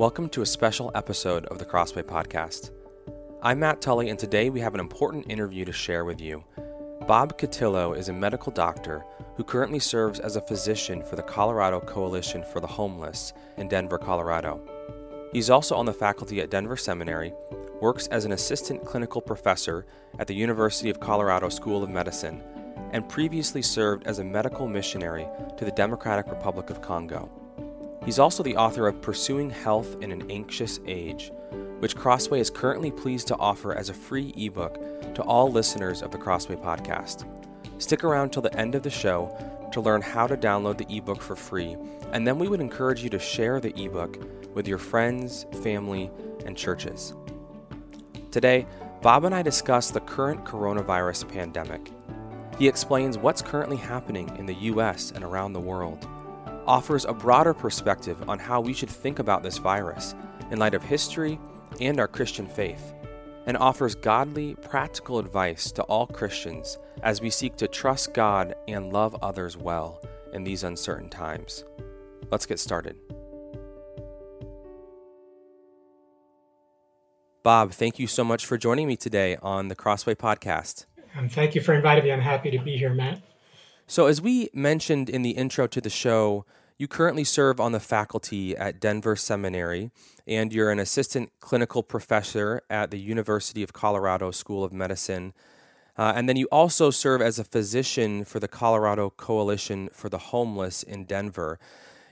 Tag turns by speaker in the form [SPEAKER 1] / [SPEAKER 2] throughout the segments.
[SPEAKER 1] Welcome to a special episode of the Crossway Podcast. I'm Matt Tully, and today we have an important interview to share with you. Bob Cutillo is a medical doctor who currently serves as a physician for the Colorado Coalition for the Homeless in Denver, Colorado. He's also on the faculty at Denver Seminary, works as an assistant clinical professor at the University of Colorado School of Medicine, and previously served as a medical missionary to the Democratic Republic of Congo. He's also the author of Pursuing Health in an Anxious Age, which Crossway is currently pleased to offer as a free ebook to all listeners of the Crossway podcast. Stick around till the end of the show to learn how to download the ebook for free, and then we would encourage you to share the ebook with your friends, family, and churches. Today, Bob and I discuss the current coronavirus pandemic. He explains what's currently happening in the US and around the world offers a broader perspective on how we should think about this virus in light of history and our Christian faith, and offers godly, practical advice to all Christians as we seek to trust God and love others well in these uncertain times. Let's get started. Bob, thank you so much for joining me today on the Crossway Podcast.
[SPEAKER 2] Um, thank you for inviting me. I'm happy to be here, Matt.
[SPEAKER 1] So, as we mentioned in the intro to the show, you currently serve on the faculty at Denver Seminary, and you're an assistant clinical professor at the University of Colorado School of Medicine. Uh, and then you also serve as a physician for the Colorado Coalition for the Homeless in Denver.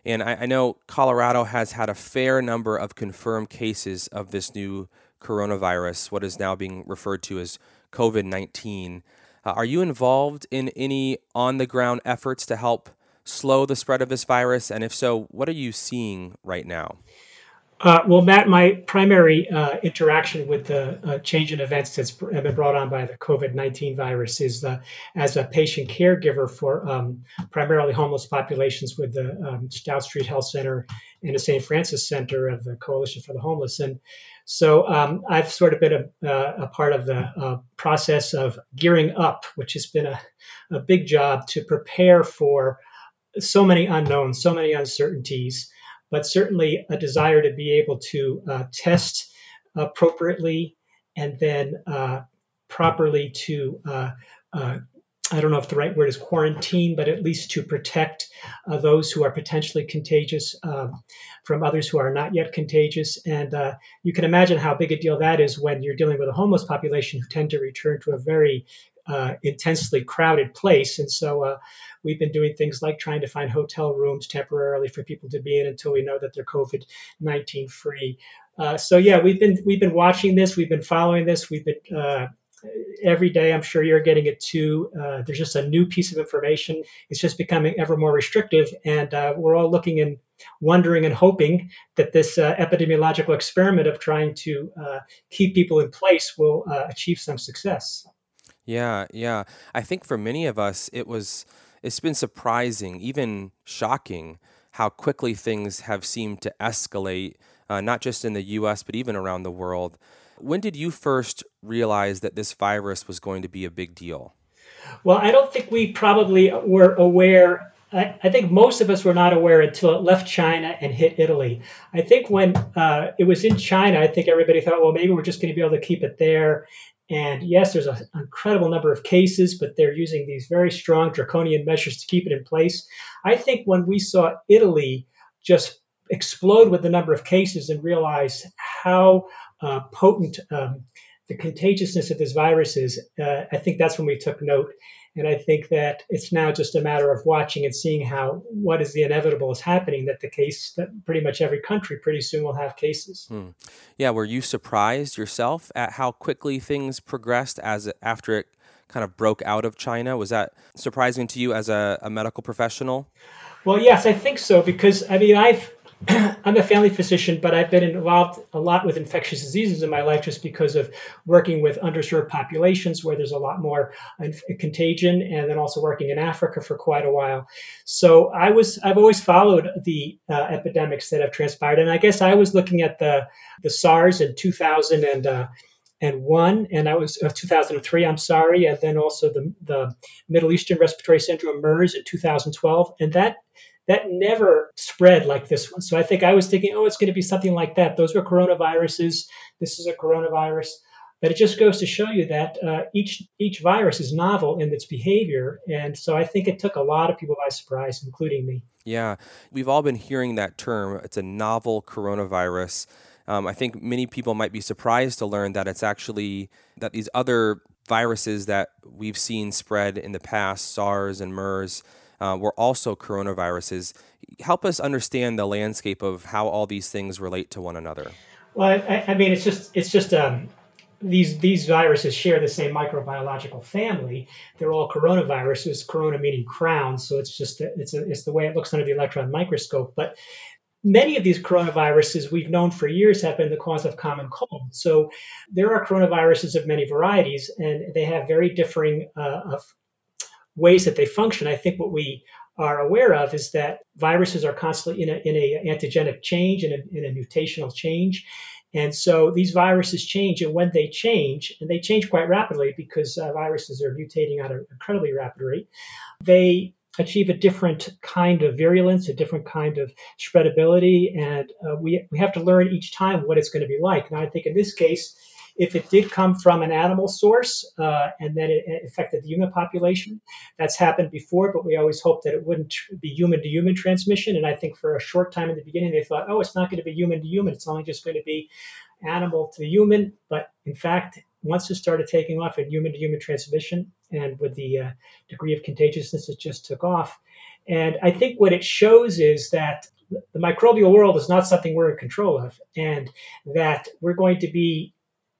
[SPEAKER 1] And I, I know Colorado has had a fair number of confirmed cases of this new coronavirus, what is now being referred to as COVID 19. Uh, are you involved in any on the ground efforts to help slow the spread of this virus? And if so, what are you seeing right now?
[SPEAKER 2] Uh, well, Matt, my primary uh, interaction with the uh, change in events that's been brought on by the COVID 19 virus is uh, as a patient caregiver for um, primarily homeless populations with the um, Stout Street Health Center and the St. Francis Center of the Coalition for the Homeless. And so um, I've sort of been a, uh, a part of the uh, process of gearing up, which has been a, a big job to prepare for so many unknowns, so many uncertainties, but certainly a desire to be able to uh, test appropriately and then uh, properly to, uh, uh, I don't know if the right word is quarantine, but at least to protect uh, those who are potentially contagious um, from others who are not yet contagious. And uh, you can imagine how big a deal that is when you're dealing with a homeless population who tend to return to a very uh, intensely crowded place. And so uh, we've been doing things like trying to find hotel rooms temporarily for people to be in until we know that they're COVID 19 free. Uh, so yeah, we've been we've been watching this, we've been following this, we've been uh, every day. I'm sure you're getting it too. Uh, there's just a new piece of information. It's just becoming ever more restrictive, and uh, we're all looking and wondering and hoping that this epidemiological experiment of trying to keep people in place will achieve some success.
[SPEAKER 1] Yeah, yeah. I think for many of us, it was, it's been surprising, even shocking, how quickly things have seemed to escalate, uh, not just in the US, but even around the world. When did you first realize that this virus was going to be a big deal?
[SPEAKER 2] Well, I don't think we probably were aware. I, I think most of us were not aware until it left China and hit Italy. I think when uh, it was in China, I think everybody thought, well, maybe we're just going to be able to keep it there and yes, there's an incredible number of cases, but they're using these very strong draconian measures to keep it in place. I think when we saw Italy just explode with the number of cases and realize how uh, potent um, the contagiousness of this virus is, uh, I think that's when we took note. And I think that it's now just a matter of watching and seeing how what is the inevitable is happening. That the case that pretty much every country pretty soon will have cases. Hmm.
[SPEAKER 1] Yeah, were you surprised yourself at how quickly things progressed as after it kind of broke out of China? Was that surprising to you as a, a medical professional?
[SPEAKER 2] Well, yes, I think so because I mean I've I'm a family physician, but I've been involved a lot with infectious diseases in my life just because of working with underserved populations where there's a lot more contagion, and then also working in Africa for quite a while. So I was I've always followed the uh, epidemics that have transpired, and I guess I was looking at the the SARS in 2000 and. Uh, and one, and I was uh, 2003. I'm sorry, and then also the the Middle Eastern Respiratory Syndrome (MERS) in 2012, and that that never spread like this one. So I think I was thinking, oh, it's going to be something like that. Those were coronaviruses. This is a coronavirus. But it just goes to show you that uh, each each virus is novel in its behavior, and so I think it took a lot of people by surprise, including me.
[SPEAKER 1] Yeah, we've all been hearing that term. It's a novel coronavirus. Um, I think many people might be surprised to learn that it's actually that these other viruses that we've seen spread in the past, SARS and MERS, uh, were also coronaviruses. Help us understand the landscape of how all these things relate to one another.
[SPEAKER 2] Well, I, I mean, it's just it's just um, these these viruses share the same microbiological family. They're all coronaviruses. Corona meaning crown, so it's just it's a, it's the way it looks under the electron microscope. But many of these coronaviruses we've known for years have been the cause of common cold. So there are coronaviruses of many varieties, and they have very differing uh, ways that they function. I think what we are aware of is that viruses are constantly in a, in a antigenic change and in a mutational change and so these viruses change, and when they change, and they change quite rapidly because uh, viruses are mutating at an incredibly rapid rate, they achieve a different kind of virulence, a different kind of spreadability, and uh, we, we have to learn each time what it's going to be like. Now, I think in this case, if it did come from an animal source uh, and then it affected the human population, that's happened before, but we always hoped that it wouldn't be human to human transmission. And I think for a short time in the beginning, they thought, oh, it's not going to be human to human, it's only just going to be animal to human. But in fact, once it started taking off in human to human transmission, and with the uh, degree of contagiousness, it just took off. And I think what it shows is that the microbial world is not something we're in control of, and that we're going to be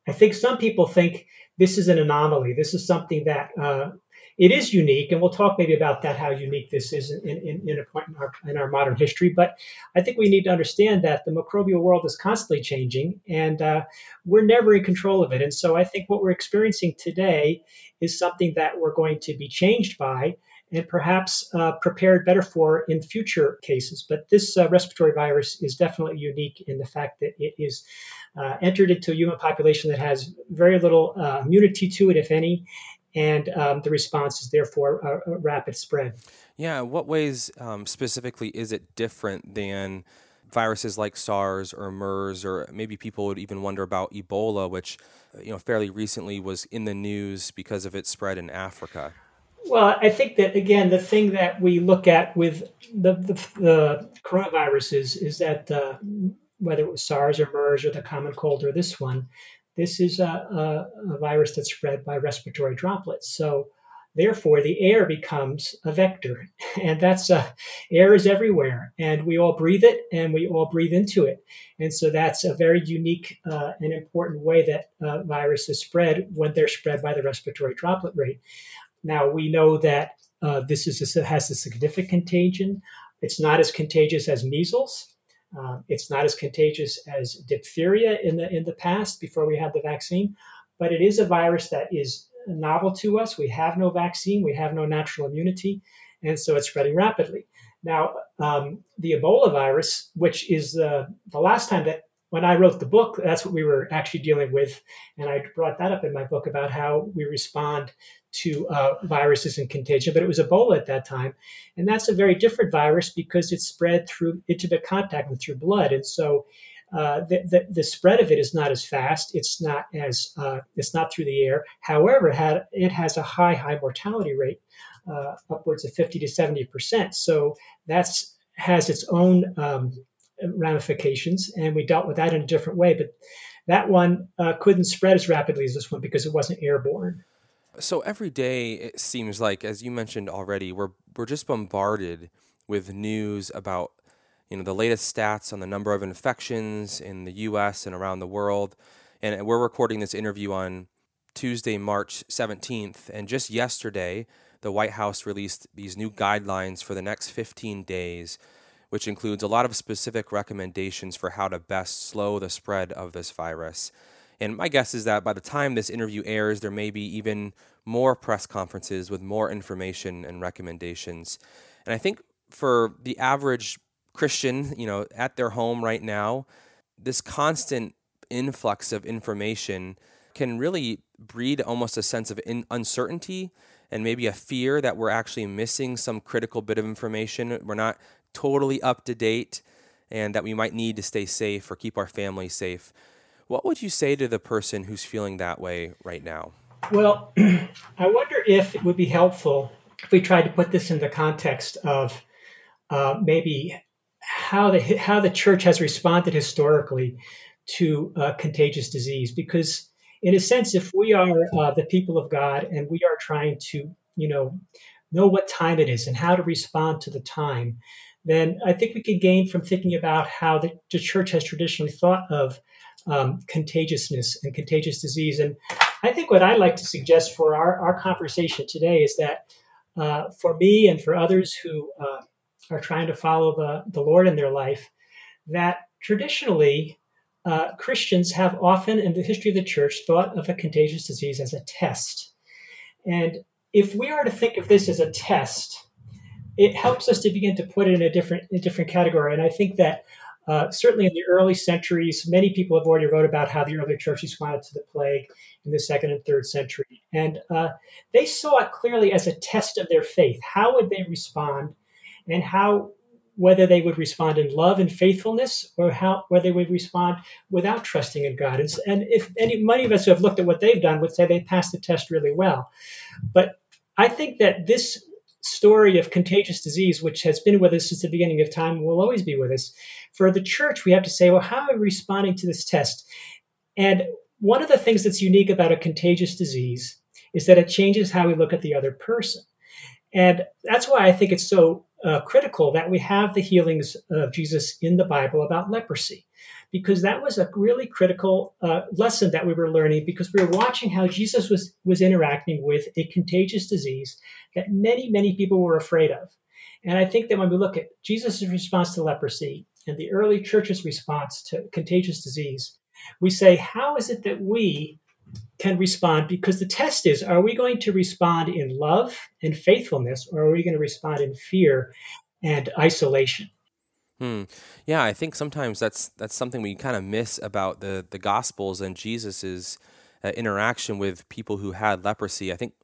[SPEAKER 2] I think some people think this is an anomaly. This is something that uh, it is unique, and we'll talk maybe about that how unique this is in, in, in a point in our, in our, modern history. But I think we need to understand that the microbial world is constantly changing, and uh, we're never in control of it. And so I think what we're experiencing today is something that we're going to be changed by and perhaps uh, prepared better for in future cases. But this uh, respiratory virus is definitely unique in the fact that it is uh, entered into a human population that has very little uh, immunity to it, if any, and um, the response is therefore a, a, rapid spread.
[SPEAKER 1] Yeah, what ways um, specifically is it different than? viruses like SARS or MERS, or maybe people would even wonder about Ebola, which you know fairly recently was in the news because of its spread in Africa.
[SPEAKER 2] Well, I think that again, the thing that we look at with the the, the coronaviruses is that uh, whether it was SARS or MERS or the common cold or this one, this is a, a, a virus that's spread by respiratory droplets. So therefore, the air becomes a vector, and that's uh, air is everywhere, and we all breathe it, and we all breathe into it, and so that's a very unique uh, and important way that uh, viruses spread when they're spread by the respiratory droplet rate. Now we know that uh, this is a, has a significant contagion. It's not as contagious as measles. Uh, it's not as contagious as diphtheria in the in the past before we had the vaccine, but it is a virus that is novel to us. We have no vaccine. We have no natural immunity, and so it's spreading rapidly. Now, um, the Ebola virus, which is the the last time that when I wrote the book, that's what we were actually dealing with. And I brought that up in my book about how we respond to uh, viruses and contagion. But it was Ebola at that time. And that's a very different virus because it's spread through intimate contact and through blood. And so uh, the, the, the, spread of it is not as fast. It's not as uh, it's not through the air. However, it, had, it has a high high mortality rate, uh, upwards of 50 to 70 percent. So that's has its own um, ramifications, and we dealt with that in a different way. But that one uh, couldn't spread as rapidly as this one because it wasn't airborne.
[SPEAKER 1] So every day it seems like, as you mentioned already, we're we're just bombarded with news about you know the latest stats on the number of infections in the U.S. and around the world. And we're recording this interview on Tuesday, March 17th, and just yesterday, the White House released these new guidelines for the next 15 days which includes a lot of specific recommendations for how to best slow the spread of this virus. And my guess is that by the time this interview airs, there may be even more press conferences with more information and recommendations. And I think for the average Christian, you know, at their home right now, this constant influx of information can really breed almost a sense of in- uncertainty and maybe a fear that we're actually missing some critical bit of information. We're not totally up to date and that we might need to stay safe or keep our family safe. What would you say to the person who's feeling that way right now?
[SPEAKER 2] Well, I wonder if it would be helpful if we tried to put this in the context of uh, maybe how the how the church has responded historically to uh, contagious disease. Because, in a sense, if we are uh, the people of God and we are trying to, you know, know what time it is and how to respond to the time, then I think we could gain from thinking about how the, the church has traditionally thought of um, contagiousness and contagious disease. And I think what I'd like to suggest for our, our conversation today is that uh, for me and for others who uh, are trying to follow the, the Lord in their life, that traditionally uh, Christians have often in the history of the church thought of a contagious disease as a test. And if we are to think of this as a test, it helps us to begin to put it in a different a different category. And I think that uh, certainly in the early centuries, many people have already wrote about how the early church responded to the plague in the second and third century, and uh, they saw it clearly as a test of their faith. How would they respond, and how whether they would respond in love and faithfulness, or how whether they would respond without trusting in God. And, and if any many of us who have looked at what they've done would say they passed the test really well, but I think that this story of contagious disease, which has been with us since the beginning of time, will always be with us. For the church, we have to say, well, how are we responding to this test? And one of the things that's unique about a contagious disease is that it changes how we look at the other person. And that's why I think it's so uh, critical that we have the healings of Jesus in the Bible about leprosy because that was a really critical uh, lesson that we were learning because we were watching how Jesus was, was interacting with a contagious disease that many, many people were afraid of. And I think that when we look at Jesus' response to leprosy and the early church's response to contagious disease, we say, how is it that we can respond? Because the test is, are we going to respond in love and faithfulness, or are we going to respond in fear and isolation?
[SPEAKER 1] Hmm. Yeah, I think sometimes that's that's something we kind of miss about the the Gospels and Jesus's uh, interaction with people who had leprosy. I think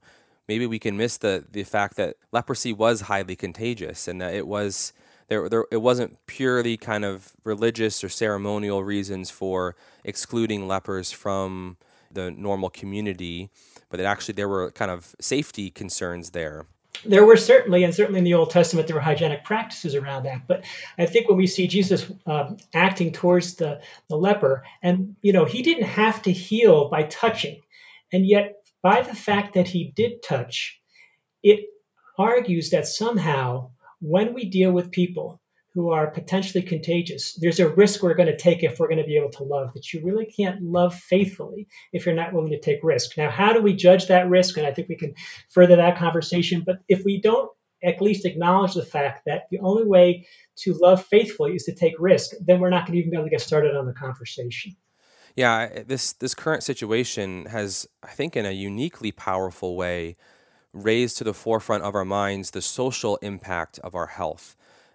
[SPEAKER 1] maybe we can miss the the fact that leprosy was highly contagious and that it was there, there it wasn't purely kind of religious or ceremonial reasons for excluding lepers from the normal community, but that actually there were kind of safety concerns there
[SPEAKER 2] there were certainly, and certainly in the Old Testament, there were hygienic practices around that. But I think when we see Jesus um, acting towards the, the leper, and you know, he didn't have to heal by touching, and yet by the fact that he did touch, it argues that somehow when we deal with people who are potentially contagious. There's a risk we're going to take if we're going to be able to love, that you really can't love faithfully if you're not willing to take risk. Now, how do we judge that risk? And I think we can further that conversation. But if we don't at least acknowledge the fact that the only way to love faithfully is to take risk, then we're not going to even be able to get started on the conversation.
[SPEAKER 1] Yeah, this this current situation has, I think, in a uniquely powerful way, raised to the forefront of our minds the social impact of our health.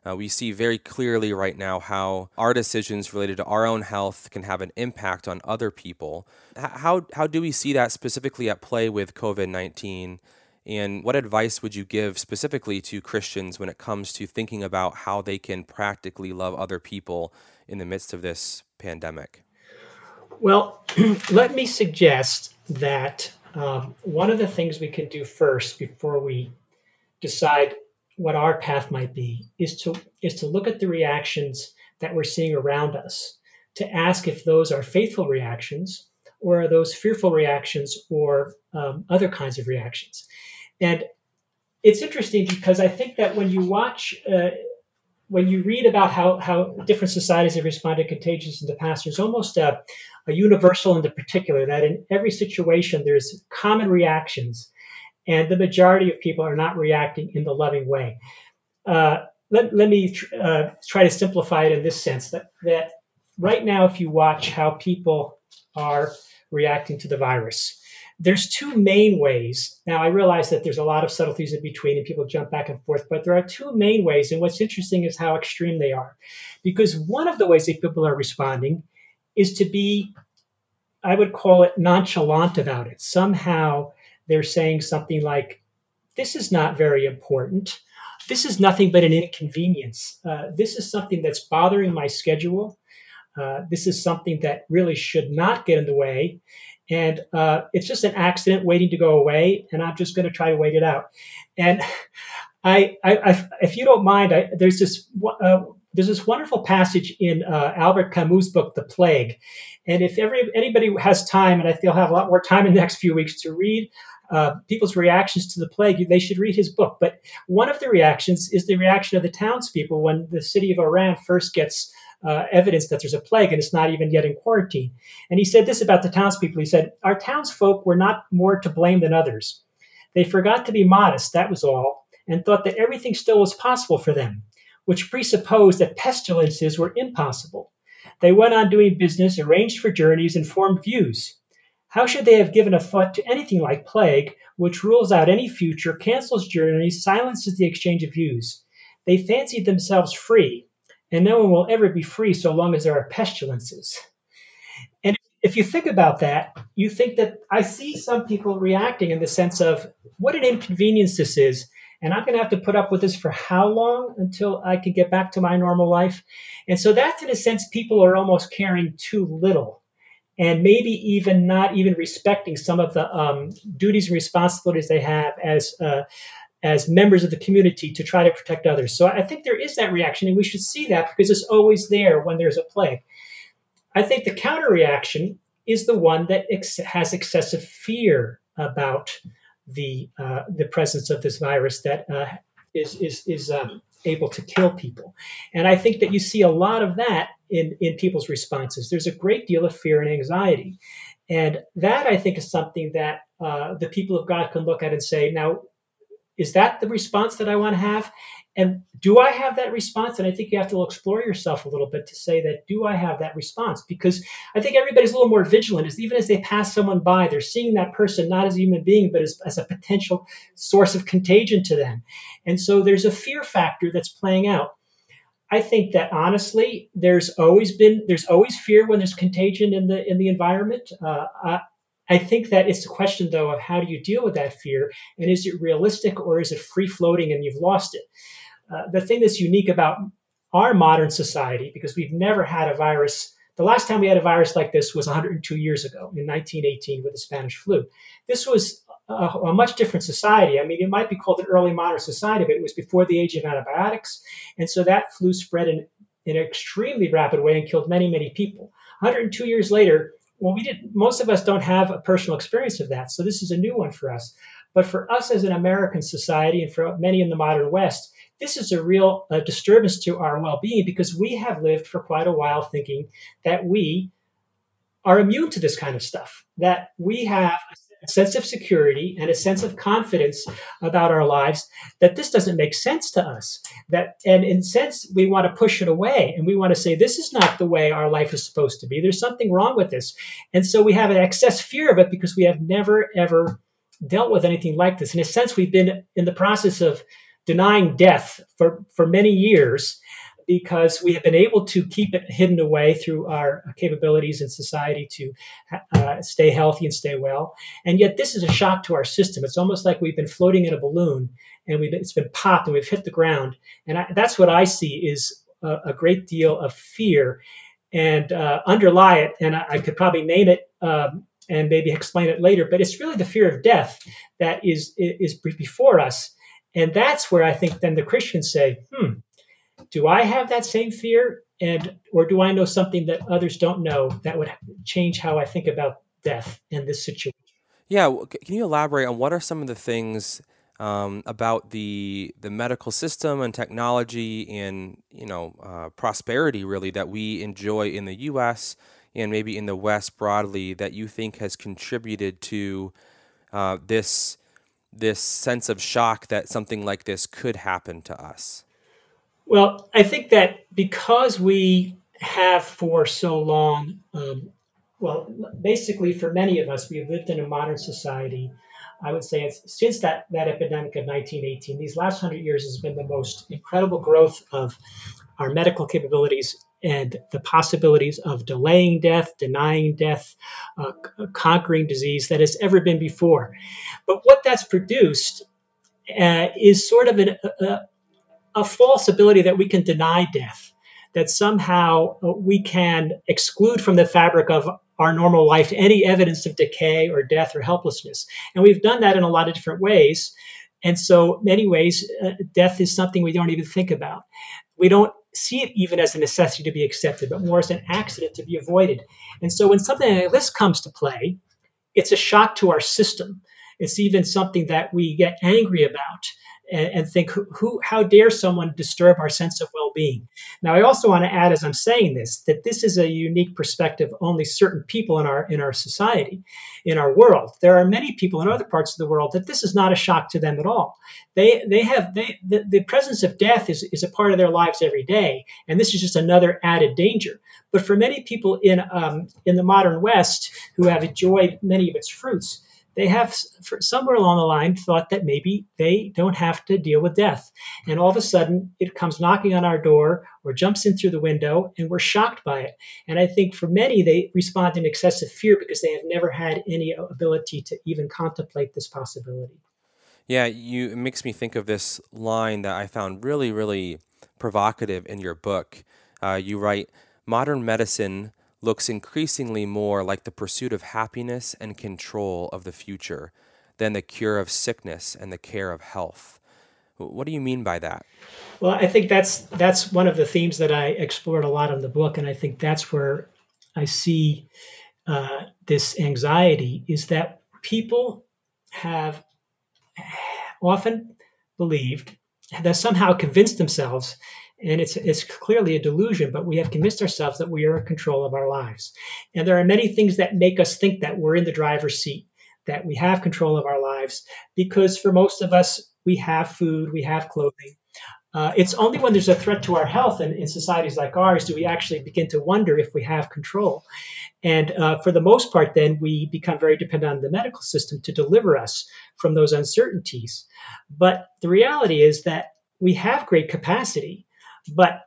[SPEAKER 1] Uh, we see very clearly right now how our decisions related to our own health can have an impact on other people. How, how do we see that specifically at play with COVID 19? And what advice would you give specifically to Christians when it comes to thinking about how they can practically love other people in the midst of this pandemic?
[SPEAKER 2] Well, let me suggest that um, one of the things we can do first before we decide what our path might be is to is to look at the reactions that we're seeing around us to ask if those are faithful reactions or are those fearful reactions or um, other kinds of reactions. And it's interesting because i think that when you watch uh, when you read about how, how different societies have responded to contagions in the past, there's almost a, a universal in the particular that in every situation there's common reactions and the majority of people are not reacting in the loving way. Uh, let, let me tr- uh, try to simplify it in this sense that, that right now, if you watch how people are reacting to the virus, there's two main ways. Now, I realize that there's a lot of subtleties in between and people jump back and forth, but there are two main ways. And what's interesting is how extreme they are. Because one of the ways that people are responding is to be, I would call it nonchalant about it. Somehow they're saying something like, this is not very important. This is nothing but an inconvenience. Uh, this is something that's bothering my schedule. Uh, this is something that really should not get in the way. And uh, it's just an accident waiting to go away, and I'm just going to try to wait it out. And I, I, I if you don't mind, I, there's this uh, there's this wonderful passage in uh, Albert Camus' book, The Plague. And if every, anybody has time, and I feel have a lot more time in the next few weeks to read uh, people's reactions to the plague, they should read his book. But one of the reactions is the reaction of the townspeople when the city of Oran first gets uh, evidence that there's a plague and it's not even yet in quarantine. And he said this about the townspeople. He said, Our townsfolk were not more to blame than others. They forgot to be modest, that was all, and thought that everything still was possible for them which presupposed that pestilences were impossible. They went on doing business, arranged for journeys, and formed views. How should they have given a thought to anything like plague, which rules out any future, cancels journeys, silences the exchange of views? They fancied themselves free, and no one will ever be free so long as there are pestilences. And if you think about that, you think that I see some people reacting in the sense of what an inconvenience this is and I'm going to have to put up with this for how long until I can get back to my normal life? And so that's in a sense, people are almost caring too little and maybe even not even respecting some of the um, duties and responsibilities they have as uh, as members of the community to try to protect others. So I think there is that reaction, and we should see that because it's always there when there's a plague. I think the counter reaction is the one that ex- has excessive fear about the uh, the presence of this virus that uh, is is is um, able to kill people. And I think that you see a lot of that in in people's responses. There's a great deal of fear and anxiety, and that I think is something that uh, the people of God can look at and say, now, is that the response that I want to have? And do I have that response? And I think you have to explore yourself a little bit to say that, do I have that response? Because I think everybody's a little more vigilant, is even as they pass someone by, they're seeing that person not as a human being, but as, as a potential source of contagion to them. And so there's a fear factor that's playing out. I think that honestly, there's always been there's always fear when there's contagion in the in the environment. Uh, I, I think that it's a question though of how do you deal with that fear, and is it realistic or is it free floating and you've lost it? Uh, the thing that's unique about our modern society, because we've never had a virus, the last time we had a virus like this was 102 years ago in 1918 with the Spanish flu. This was a, a, much different society. I mean, it might be called an early modern society, but it was before the age of antibiotics. And so that flu spread in, in an extremely rapid way and killed many, many people. 102 years later, well, we did. Most of us don't have a personal experience of that, so this is a new one for us. But for us as an American society, and for many in the modern West, this is a real uh, disturbance to our well being because we have lived for quite a while thinking that we are immune to this kind of stuff, that we have a sense of security and a sense of confidence about our lives that this doesn't make sense to us. That and in sense we want to push it away and we want to say this is not the way our life is supposed to be. There's something wrong with this. And so we have an excess fear of it because we have never ever dealt with anything like this. In a sense we've been in the process of denying death for, for many years because we have been able to keep it hidden away through our capabilities in society to uh, stay healthy and stay well. And yet, this is a shock to our system. It's almost like we've been floating in a balloon and we've, it's been popped and we've hit the ground. And I, that's what I see is a, a, great deal of fear and uh, underlie it. And I, I, could probably name it. Um, and maybe explain it later, but it's really the fear of death that is is before us, and that's where I think then the Christians say, hmm, do I have that same fear? And or do I know something that others don't know that would change how I think about death in this situation?
[SPEAKER 1] Yeah, can you elaborate on what are some of the things um, about the the medical system and technology and you know uh, prosperity really that we enjoy in the U.S. and maybe in the West broadly that you think has contributed to uh, this this sense of shock that something like this could happen to us?
[SPEAKER 2] Well, I think that because we have for so long, um, well, basically for many of us, we have lived in a modern society. I would say it's since that, that epidemic of 1918, these last hundred years has been the most incredible growth of our medical capabilities and the possibilities of delaying death, denying death, uh, conquering disease that has ever been before. But what that's produced, uh, is sort of an, a, a false ability that we can deny death, that somehow uh, we can exclude from the fabric of our normal life any evidence of decay or death or helplessness. And we've done that in a lot of different ways. And so, many ways, uh, death is something we don't even think about. We don't see it even as a necessity to be accepted, but more as an accident to be avoided. And so, when something like this comes to play, it's a shock to our system. It's even something that we get angry about and, and think, who, who, how dare someone disturb our sense of well-being? Now, I also want to add, as I'm saying this, that this is a unique perspective only certain people in our in our society, in our world. There are many people in other parts of the world that this is not a shock to them at all. They they have they the, the presence of death is, is a part of their lives every day, and this is just another added danger. But for many people in um, in the modern West who have enjoyed many of its fruits, they have somewhere along the line thought that maybe they don't have to deal with death. And all of a sudden, it comes knocking on our door or jumps in through the window, and we're shocked by it. And I think for many, they respond in excessive fear because they have never had any ability to even contemplate this possibility.
[SPEAKER 1] Yeah, you it makes me think of this line that I found really, really provocative in your book. Uh, you write, "Modern medicine looks increasingly more like the pursuit of happiness and control of the future than the cure of sickness and the care of health. What do you mean by that?
[SPEAKER 2] Well, I think that's that's one of the themes that I explored a lot in the book, and I think that's where I see uh, this anxiety is that people have often believed that somehow convinced themselves and it's it's clearly a delusion but we have convinced ourselves that we are in control of our lives. And there are many things that make us think that we're in the driver's seat that we have control of our lives because for most of us we have food we have clothing. Uh, it's only when there's a threat to our health and in societies like ours do we actually begin to wonder if we have control. And uh, for the most part then we become very dependent on the medical system to deliver us from those uncertainties. But the reality is that we have great capacity but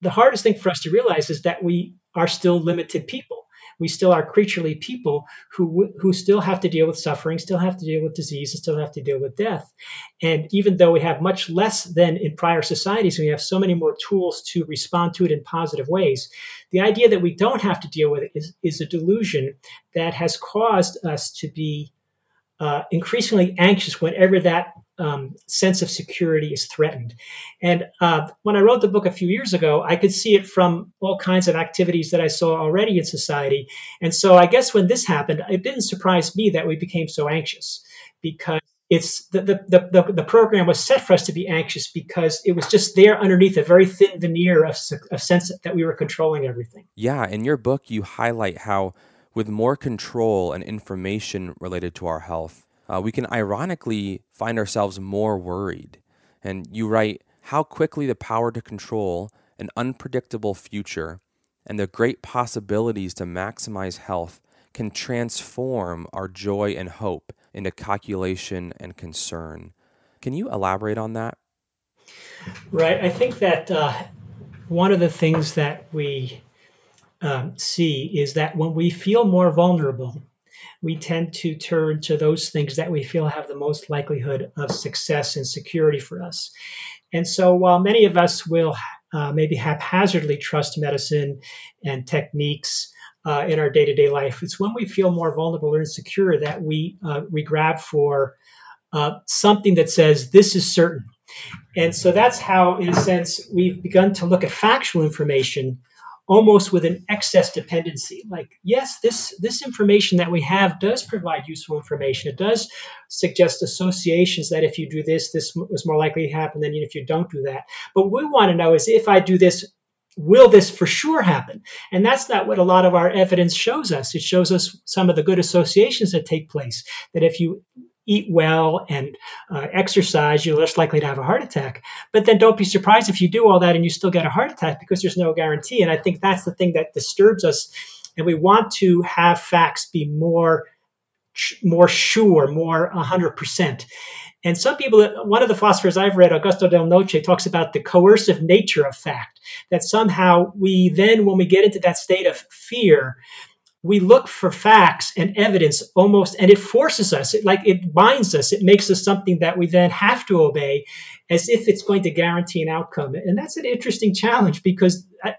[SPEAKER 2] the hardest thing for us to realize is that we are still limited people. We still are creaturely people who who still have to deal with suffering, still have to deal with disease, and still have to deal with death. And even though we have much less than in prior societies, we have so many more tools to respond to it in positive ways. The idea that we don't have to deal with it is, is a delusion that has caused us to be uh, increasingly anxious whenever that um, sense of security is threatened. And uh, when I wrote the book a few years ago, I could see it from all kinds of activities that I saw already in society. And so I guess when this happened, it didn't surprise me that we became so anxious because it's the, the, the, the, program was set for us to be anxious because it was just there underneath a very thin veneer of, of sense that we were controlling everything.
[SPEAKER 1] Yeah. In your book, you highlight how with more control and information related to our health, uh, we can ironically find ourselves more worried. And you write how quickly the power to control an unpredictable future and the great possibilities to maximize health can transform our joy and hope into calculation and concern. Can you elaborate on that?
[SPEAKER 2] Right. I think that uh, one of the things that we um, see is that when we feel more vulnerable, we tend to turn to those things that we feel have the most likelihood of success and security for us. And so, while many of us will uh, maybe haphazardly trust medicine and techniques uh, in our day to day life, it's when we feel more vulnerable or insecure that we, uh, we grab for uh, something that says, This is certain. And so, that's how, in a sense, we've begun to look at factual information almost with an excess dependency. Like, yes, this, this information that we have does provide useful information. It does suggest associations that if you do this, this was more likely to happen than if you don't do that. But we want to know is if I do this, will this for sure happen? And that's not what a lot of our evidence shows us. It shows us some of the good associations that take place. That if you eat well and uh, exercise, you're less likely to have a heart attack. But then don't be surprised if you do all that and you still get a heart attack because there's no guarantee. And I think that's the thing that disturbs us. And we want to have facts be more, more sure, more 100%. And some people, one of the philosophers I've read, Augusto Del Noce, talks about the coercive nature of fact, that somehow we then, when we get into that state of fear, we look for facts and evidence almost, and it forces us, it, like it binds us, it makes us something that we then have to obey as if it's going to guarantee an outcome. And that's an interesting challenge because uh,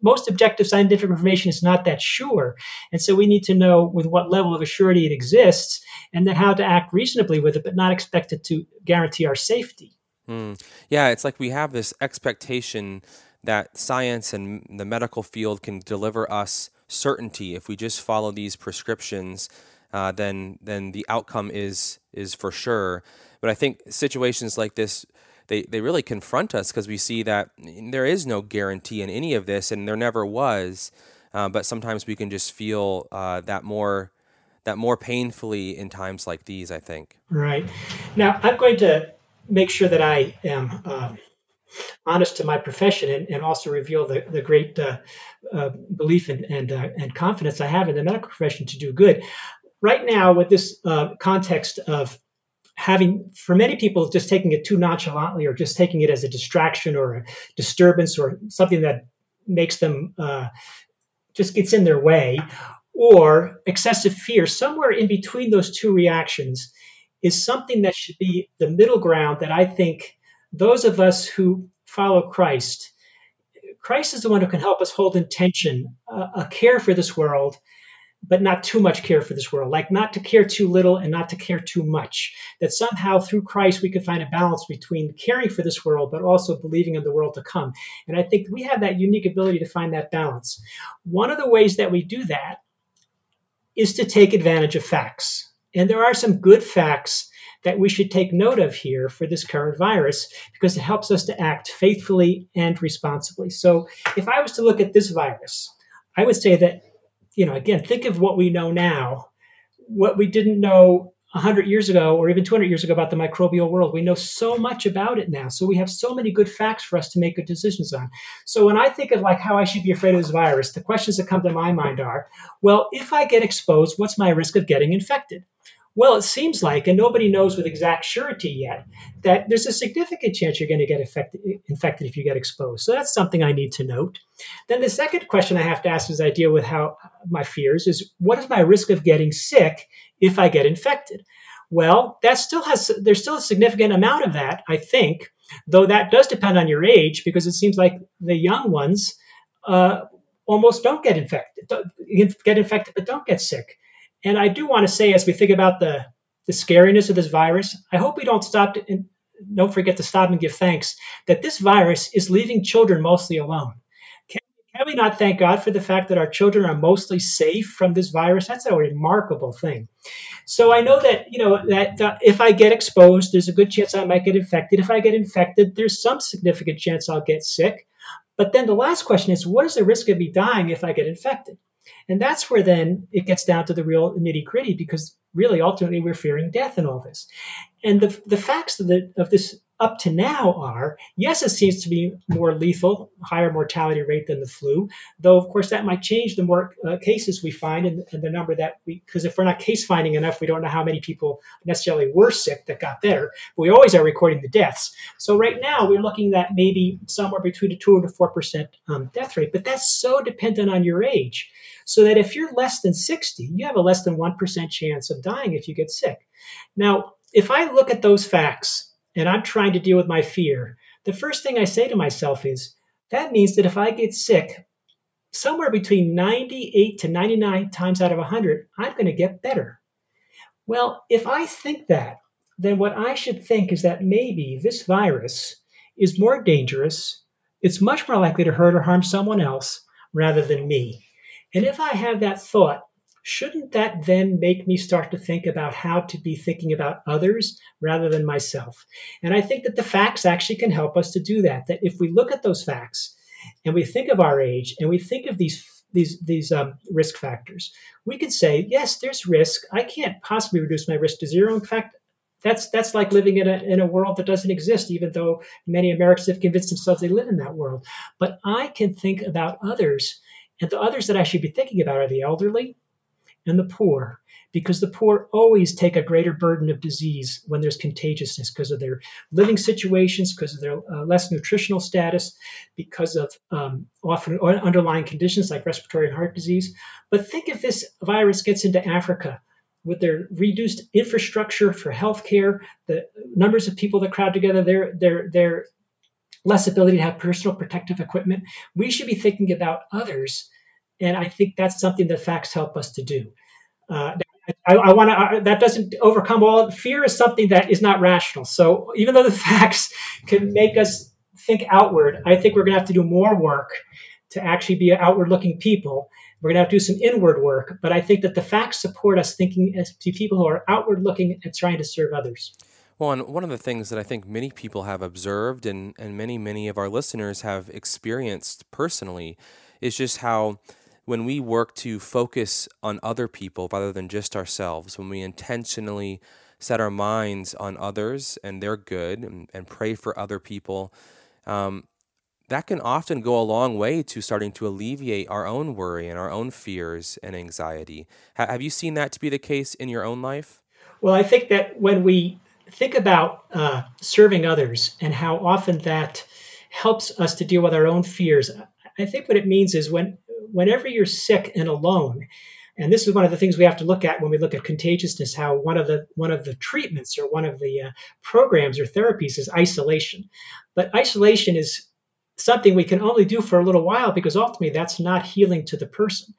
[SPEAKER 2] most objective scientific information is not that sure. And so we need to know with what level of assurity it exists and then how to act reasonably with it, but not expect it to guarantee our safety.
[SPEAKER 1] Mm. Yeah, it's like we have this expectation that science and the medical field can deliver us certainty if we just follow these prescriptions. Uh, then then the outcome is is for sure. But I think situations like this they, they really confront us because we see that there is no guarantee in any of this, and there never was. Uh, but sometimes we can just feel uh, that more that more painfully in times like these. I think.
[SPEAKER 2] Right. Now I'm going to make sure that I am. Um, honest to my profession and, and also reveal the, the great uh, uh, belief and, and, uh, and confidence I have in the medical profession to do good. Right now, with this uh, context of having, for many people, just taking it too nonchalantly or just taking it as a distraction or a disturbance or something that makes them uh, just gets in their way, or excessive fear, somewhere in between those two reactions is something that should be the middle ground that I think those of us who follow Christ, Christ is the one who can help us hold in tension uh, a care for this world, but not too much care for this world, like not to care too little and not to care too much. That somehow through Christ we can find a balance between caring for this world, but also believing in the world to come. And I think we have that unique ability to find that balance. One of the ways that we do that is to take advantage of facts. And there are some good facts that we should take note of here for this current virus because it helps us to act faithfully and responsibly. So, if I was to look at this virus, I would say that, you know, again, think of what we know now, what we didn't know 100 years ago or even 200 years ago about the microbial world. We know so much about it now. So we have so many good facts for us to make good decisions on. So when I think of like how I should be afraid of this virus, the questions that come to my mind are, well, if I get exposed, what's my risk of getting infected? Well, it seems like, and nobody knows with exact surety yet, that there's a significant chance you're going to get infected, infected if you get exposed. So that's something I need to note. Then the second question I have to ask as I deal with how my fears is what is my risk of getting sick if I get infected? Well, that still has there's still a significant amount of that, I think, though that does depend on your age because it seems like the young ones uh, almost don't get infected, get infected but don't get sick. And I do want to say, as we think about the, the scariness of this virus, I hope we don't stop to, and don't forget to stop and give thanks that this virus is leaving children mostly alone. Can, can we not thank God for the fact that our children are mostly safe from this virus? That's a remarkable thing. So I know that you know that uh, if I get exposed, there's a good chance I might get infected. If I get infected, there's some significant chance I'll get sick. But then the last question is, what is the risk of me dying if I get infected? And that's where then it gets down to the real nitty gritty because really ultimately we're fearing death in all this. And the, the facts of, the, of this up to now are yes, it seems to be more lethal, higher mortality rate than the flu, though of course that might change the more uh, cases we find and, and, the number that we, because if we're not case finding enough, we don't know how many people necessarily were sick that got better. But we always are recording the deaths. So right now we're looking at maybe somewhere between a two and a four percent um, death rate, but that's so dependent on your age. So that if you're less than 60, you have a less than 1% chance of dying if you get sick. Now, if I look at those facts and I'm trying to deal with my fear, the first thing I say to myself is that means that if I get sick, somewhere between 98 to 99 times out of 100, I'm going to get better. Well, if I think that, then what I should think is that maybe this virus is more dangerous, it's much more likely to hurt or harm someone else rather than me. And if I have that thought, shouldn't that then make me start to think about how to be thinking about others rather than myself? And I think that the facts actually can help us to do that. That if we look at those facts and we think of our age and we think of these these these um, risk factors, we could say, yes, there's risk. I can't possibly reduce my risk to zero. In fact, that's that's like living in a in a world that doesn't exist, even though many Americans have convinced themselves they live in that world. But I can think about others, and the others that I should be thinking about are the elderly, and the poor because the poor always take a greater burden of disease when there's contagiousness because of their living situations, because of their uh, less nutritional status, because of um, often underlying conditions like respiratory and heart disease. But think if this virus gets into Africa with their reduced infrastructure for healthcare, the numbers of people that crowd together, their their their less ability to have personal protective equipment. We should be thinking about others, and I think that's something that facts help us to do. Uh, I, I want to. That doesn't overcome all fear. Is something that is not rational. So even though the facts can make us think outward, I think we're going to have to do more work to actually be outward-looking people. We're going to have to do some inward work. But I think that the facts support us thinking as people who are outward-looking and trying to serve others.
[SPEAKER 1] Well, and one of the things that I think many people have observed and, and many, many of our listeners have experienced personally is just how when we work to focus on other people rather than just ourselves, when we intentionally set our minds on others and their good and, and pray for other people, um, that can often go a long way to starting to alleviate our own worry and our own fears and anxiety. have you seen that to be the case in your own life?
[SPEAKER 2] Well, I think that when we think about uh, serving others and how often that helps us to deal with our own fears, I think what it means is when whenever you're sick and alone, and this is one of the things we have to look at when we look at contagiousness how one of the one of the treatments or one of the uh, programs or therapies is isolation. But isolation is something we can only do for a little while because ultimately that's not healing to the person.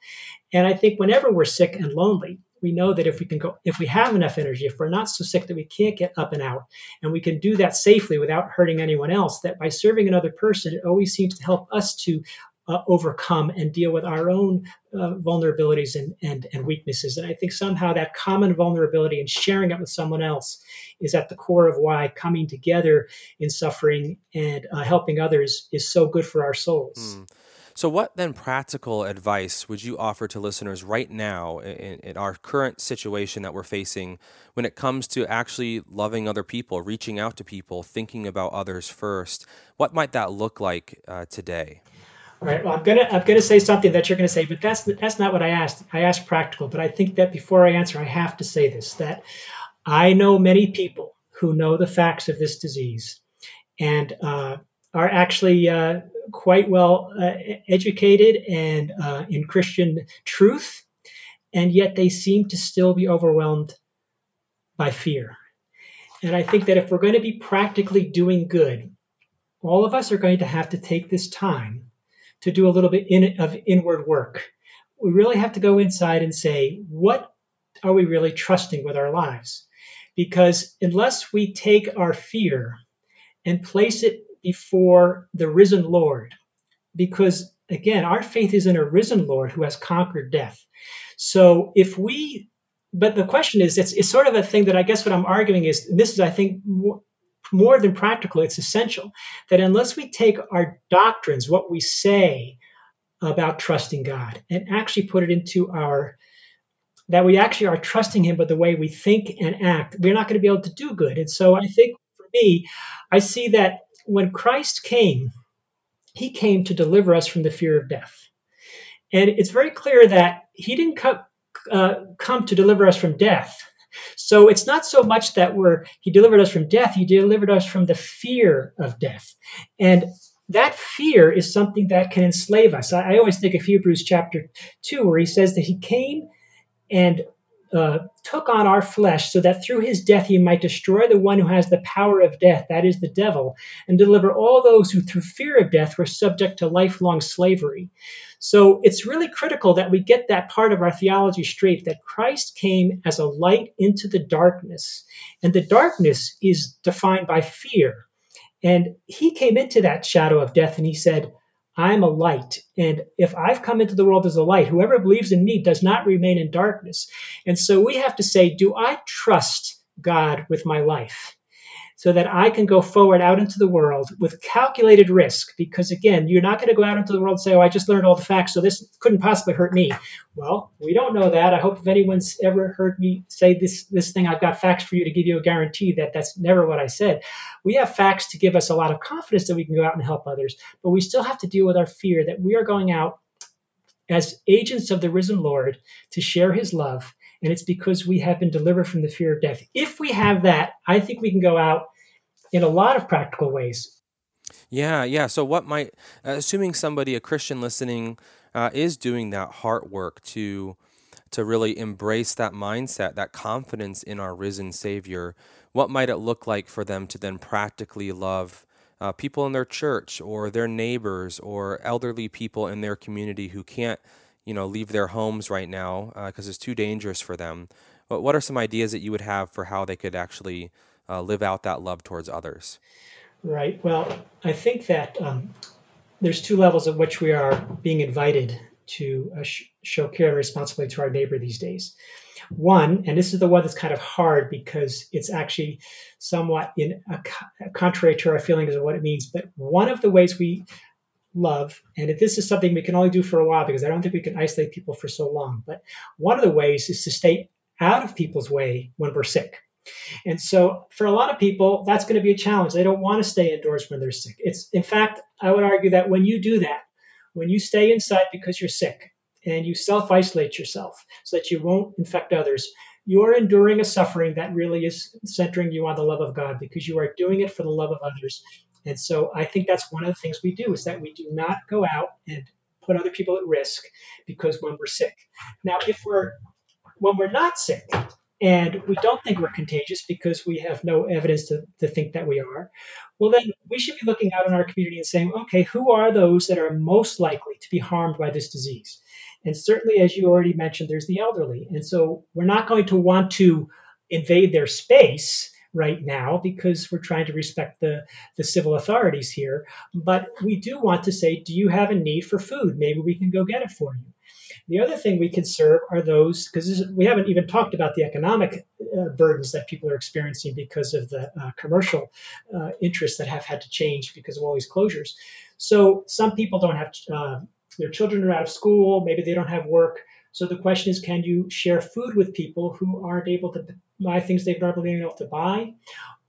[SPEAKER 2] And i think whenever we're sick and lonely we know that if we can go if we have enough energy if we're not so sick that we can't get up and out and we can do that safely without hurting anyone else that by serving another person it always seems to help us to uh, overcome and deal with our own uh, vulnerabilities and, and, and weaknesses. And I think somehow that common vulnerability and sharing it with someone else is at the core of why coming together in suffering and uh, helping others is so good for our souls.
[SPEAKER 1] Mm. So, what then practical advice would you offer to listeners right now in, in, our current situation that we're facing when it comes to actually loving other people, reaching out to people, thinking about others first? What might that look like uh, today?
[SPEAKER 2] Right. Well, I'm gonna I'm gonna say something that you're gonna say, but that's that's not what I asked. I asked practical, but I think that before I answer, I have to say this: that I know many people who know the facts of this disease, and uh, are actually uh, quite well uh, educated and uh, in Christian truth, and yet they seem to still be overwhelmed by fear. And I think that if we're going to be practically doing good, all of us are going to have to take this time to do a little bit in, of inward work. We really have to go inside and say, what are we really trusting with our lives? Because unless we take our fear and place it before the risen Lord, because again, our faith is in a risen Lord who has conquered death. So if we, but the question is, it's, it's sort of a thing that I guess what I'm arguing is, this is, I think, more than practical, it's essential that unless we take our doctrines, what we say about trusting God, and actually put it into our that we actually are trusting him but the way we think and act, we're not going to be able to do good. And so I think for me, I see that when Christ came, he came to deliver us from the fear of death. And it's very clear that he didn't come, uh, come to deliver us from death, so it's not so much that we're he delivered us from death, he delivered us from the fear of death. And that fear is something that can enslave us. I, I always think of Hebrews chapter 2, where he says that he came and uh, took on our flesh so that through his death he might destroy the one who has the power of death, that is the devil, and deliver all those who through fear of death were subject to lifelong slavery. So it's really critical that we get that part of our theology straight that Christ came as a light into the darkness, and the darkness is defined by fear. And he came into that shadow of death and he said, I'm a light. And if I've come into the world as a light, whoever believes in me does not remain in darkness. And so we have to say, do I trust God with my life? So that I can go forward out into the world with calculated risk. Because again, you're not going to go out into the world and say, oh, I just learned all the facts, so this couldn't possibly hurt me. Well, we don't know that. I hope if anyone's ever heard me say this, this thing, I've got facts for you to give you a guarantee that that's never what I said. We have facts to give us a lot of confidence that we can go out and help others, but we still have to deal with our fear that we are going out as agents of the risen Lord to share his love. And it's because we have been delivered from the fear of death. If we have that, I think we can go out in a lot of practical ways.
[SPEAKER 1] Yeah, yeah. So, what might, uh, assuming somebody, a Christian listening, uh, is doing that heart work to to really embrace that mindset, that confidence in our risen Savior, what might it look like for them to then practically love uh, people in their church or their neighbors or elderly people in their community who can't, you know, leave their homes right now because uh, it's too dangerous for them? But what are some ideas that you would have for how they could actually uh, live out that love towards others?
[SPEAKER 2] Right. Well, I think that um, there's two levels at which we are being invited to uh, sh- show care and responsibility to our neighbor these days. One, and this is the one that's kind of hard because it's actually somewhat in a, contrary to our feelings of what it means. But one of the ways we love, and if this is something we can only do for a while because I don't think we can isolate people for so long. But one of the ways is to stay out of people's way when we're sick. And so for a lot of people, that's going to be a challenge. They don't want to stay indoors when they're sick. It's in fact, I would argue that when you do that, when you stay inside because you're sick and you self-isolate yourself so that you won't infect others, you are enduring a suffering that really is centering you on the love of God because you are doing it for the love of others. And so I think that's one of the things we do is that we do not go out and put other people at risk because when we're sick. Now, if we're when we're not sick, and we don't think we're contagious because we have no evidence to, to think that we are, well, then we should be looking out in our community and saying, okay, who are those that are most likely to be harmed by this disease? And certainly, as you already mentioned, there's the elderly. And so we're not going to want to invade their space right now because we're trying to respect the, the civil authorities here. But we do want to say, do you have a need for food? Maybe we can go get it for you. The other thing we can serve are those, because we haven't even talked about the economic uh, burdens that people are experiencing because of the uh, commercial uh, interests that have had to change because of all these closures. So some people don't have, uh, their children are out of school, maybe they don't have work. So the question is, can you share food with people who aren't able to buy things they've normally been able to buy?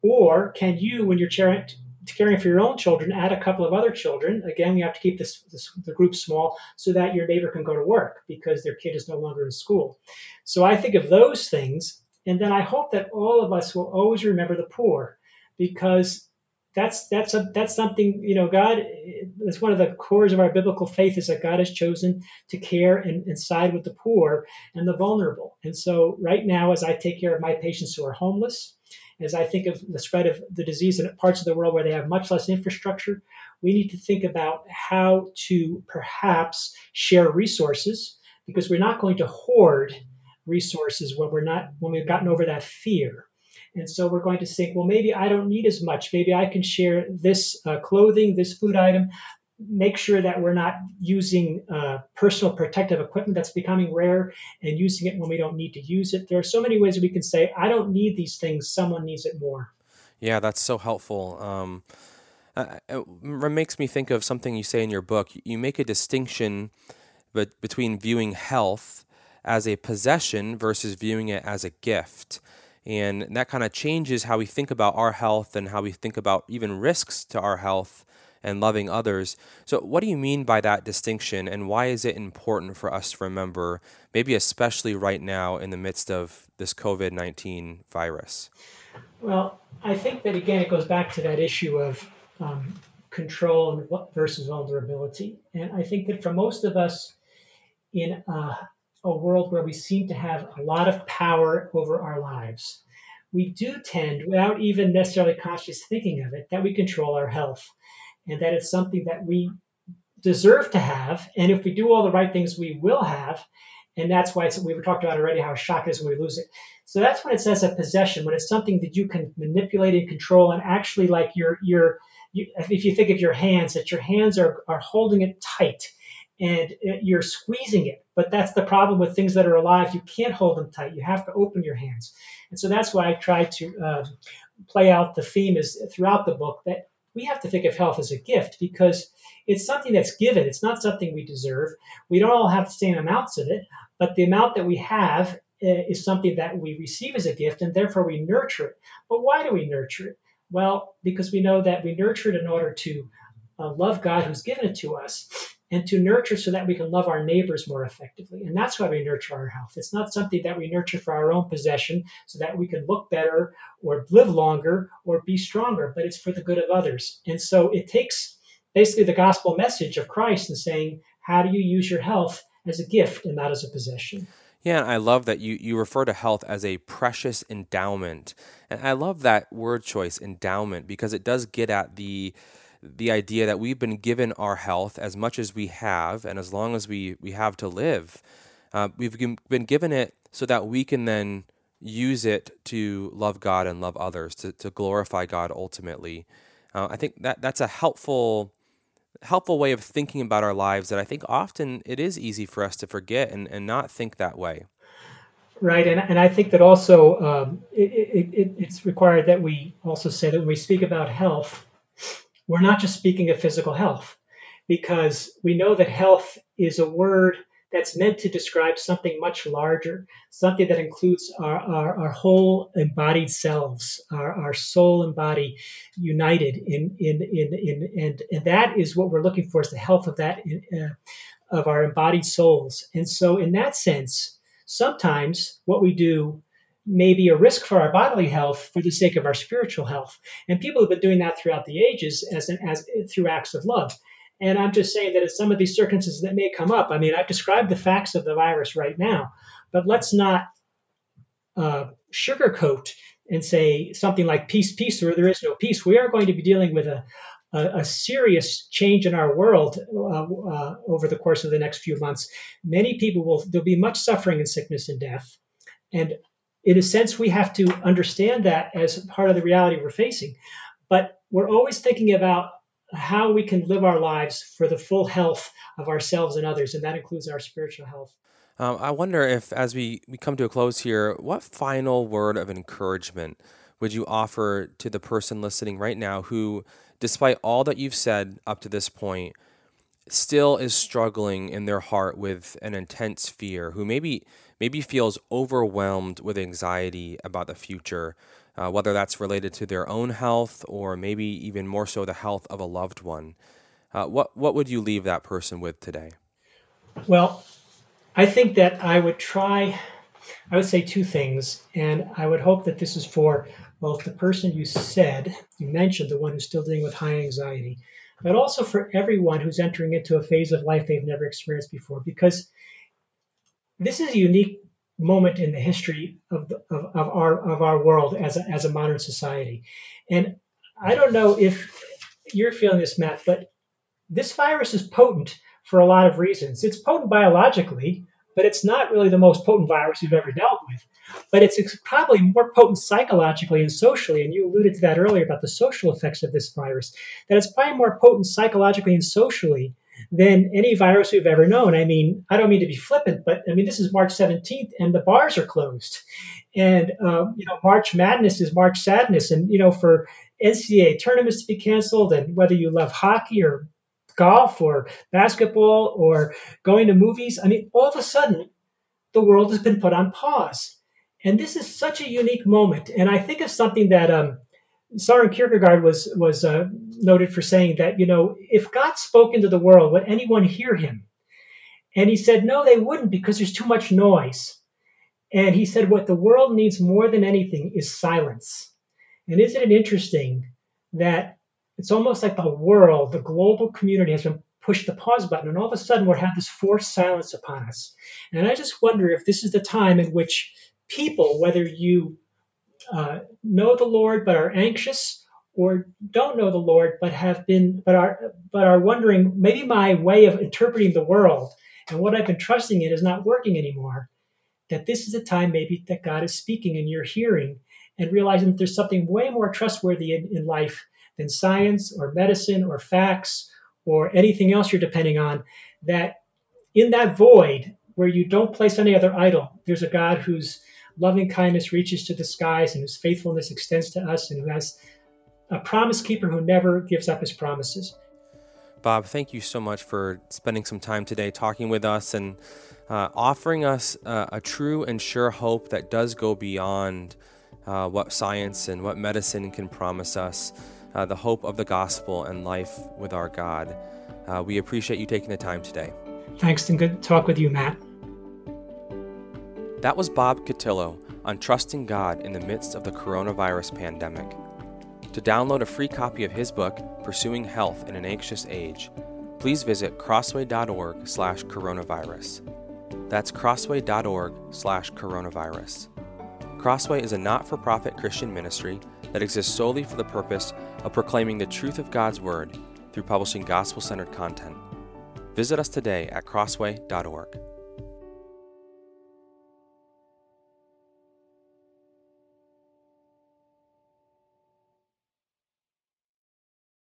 [SPEAKER 2] Or can you, when you're caring for your own children, add a couple of other children. Again, we have to keep this, this, the group small so that your neighbor can go to work because their kid is no longer in school. So I think of those things, and then I hope that all of us will always remember the poor because that's that's a that's something you know god it's one of the cores of our biblical faith is that god has chosen to care and, and side with the poor and the vulnerable and so right now as i take care of my patients who are homeless as I think of the spread of the disease in parts of the world where they have much less infrastructure, we need to think about how to perhaps share resources because we're not going to hoard resources when we're not when we've gotten over that fear. And so we're going to think, well, maybe I don't need as much. Maybe I can share this uh, clothing, this food item, make sure that we're not using uh, personal protective equipment that's becoming rare and using it when we don't need to use it. There are so many ways we can say, I don't need these things, someone needs it more.
[SPEAKER 1] Yeah, that's so helpful. Um, it makes me think of something you say in your book. You make a distinction between viewing health as a possession versus viewing it as a gift. And that kind of changes how we think about our health and how we think about even risks to our health and loving others. So, what do you mean by that distinction, and why is it important for us to remember, maybe especially right now in the midst of this COVID 19 virus?
[SPEAKER 2] Well, I think that again, it goes back to that issue of um, control versus vulnerability. And I think that for most of us in uh, a world where we seem to have a lot of power over our lives, we do tend, without even necessarily conscious thinking of it, that we control our health and that it's something that we deserve to have. And if we do all the right things, we will have. And that's why we were talked about already how shock is when we lose it. So that's when it says a possession, when it's something that you can manipulate and control, and actually like your your you, if you think of your hands, that your hands are are holding it tight and you're squeezing it. But that's the problem with things that are alive. You can't hold them tight. You have to open your hands. And so that's why I try to uh, play out the theme is throughout the book that we have to think of health as a gift because it's something that's given. It's not something we deserve. We don't all have the same amounts of it, but the amount that we have uh, is something that we receive as a gift, and therefore we nurture it. But why do we nurture it? Well, because we know that we nurture it in order to uh, love God who's given it to us. And to nurture so that we can love our neighbors more effectively. And that's why we nurture our health. It's not something that we nurture for our own possession so that we can look better or live longer or be stronger, but it's for the good of others. And so it takes basically the gospel message of Christ and saying, how do you use your health as a gift and not as a possession?
[SPEAKER 1] Yeah, I love that you, you refer to health as a precious endowment. And I love that word choice, endowment, because it does get at the the idea that we've been given our health as much as we have and as long as we, we have to live. Uh, we've been given it so that we can then use it to love God and love others, to, to glorify God ultimately. Uh, I think that that's a helpful helpful way of thinking about our lives that I think often it is easy for us to forget and, and not think that way.
[SPEAKER 2] Right, and, and I think that also um, it, it, it, it's required that we also say that when we speak about health, we're not just speaking of physical health because we know that health is a word that's meant to describe something much larger, something that includes our, our, our whole embodied selves, our, our soul and body united in, in, in, in, and, and that is what we're looking for is the health of that, uh, of our embodied souls. And so in that sense, sometimes what we do may be a risk for our bodily health for the sake of our spiritual health. And people have been doing that throughout the ages as, an, as through acts of love. And I'm just saying that in some of these circumstances that may come up, I mean, I've described the facts of the virus right now, but let's not uh, sugarcoat and say something like peace, peace, or there is no peace. We are going to be dealing with a, a, a serious change in our world uh, uh, over the course of the next few months. Many people will, there'll be much suffering and sickness and death. And in a sense, we have to understand that as part of the reality we're facing. But we're always thinking about how we can live our lives for the full health of ourselves and others, and that includes our spiritual health.
[SPEAKER 1] Um, I wonder if, as we, we come to a close here, what final word of encouragement would you offer to the person listening right now who, despite all that you've said up to this point, still is struggling in their heart with an intense fear, who maybe maybe feels overwhelmed with anxiety about the future, uh, whether that's related to their own health or maybe even more so the health of a loved one. Uh, what what would you leave that person with today?
[SPEAKER 2] Well, I think that I would try. I would say two things, and I would hope that this is for both the person you said, you mentioned, the one who's still dealing with high anxiety, but also for everyone who's entering into a phase of life they've never experienced before. Because this is a unique moment in the history of, the, of, of, our of our world as a, as a modern society. And I don't know if you're feeling this, Matt, but this virus is potent for a lot of reasons. It's potent biologically, but it's not really the most potent virus you've ever dealt with. But it's probably more potent psychologically and socially. And you alluded to that earlier about the social effects of this virus, that it's probably more potent psychologically and socially than any virus we've ever known. I mean, I don't mean to be flippant, but I mean, this is March 17th and the bars are closed. And, um, you know, March Madness is March Sadness. And, you know, for NCAA tournaments to be canceled, and whether you love hockey or golf or basketball or going to movies, I mean, all of a sudden, the world has been put on pause. And this is such a unique moment. And I think of something that um, Soren Kierkegaard was was uh, noted for saying that you know if God spoke into the world, would anyone hear him? And he said no, they wouldn't because there's too much noise. And he said what the world needs more than anything is silence. And isn't it interesting that it's almost like the world, the global community has been pushed the pause button, and all of a sudden we're have this forced silence upon us. And I just wonder if this is the time in which people, whether you uh, know the Lord but are anxious, or don't know the Lord but have been but are but are wondering maybe my way of interpreting the world and what I've been trusting in is not working anymore. That this is a time maybe that God is speaking and you're hearing and realizing that there's something way more trustworthy in, in life than science or medicine or facts or anything else you're depending on. That in that void where you don't place any other idol, there's a God who's loving kindness reaches to the skies and whose faithfulness extends to us and who has a promise keeper who never gives up his promises.
[SPEAKER 1] Bob, thank you so much for spending some time today talking with us and uh, offering us uh, a true and sure hope that does go beyond uh, what science and what medicine can promise us uh, the hope of the gospel and life with our God. Uh, we appreciate you taking the time today.
[SPEAKER 2] Thanks and good talk with you, Matt.
[SPEAKER 1] That was Bob Cutillo on trusting God in the midst of the coronavirus pandemic. To download a free copy of his book, Pursuing Health in an Anxious Age, please visit crossway.org/coronavirus. That's crossway.org/coronavirus. Crossway is a not-for-profit Christian ministry that exists solely for the purpose of proclaiming the truth of God's word through publishing gospel-centered content. Visit us today at crossway.org.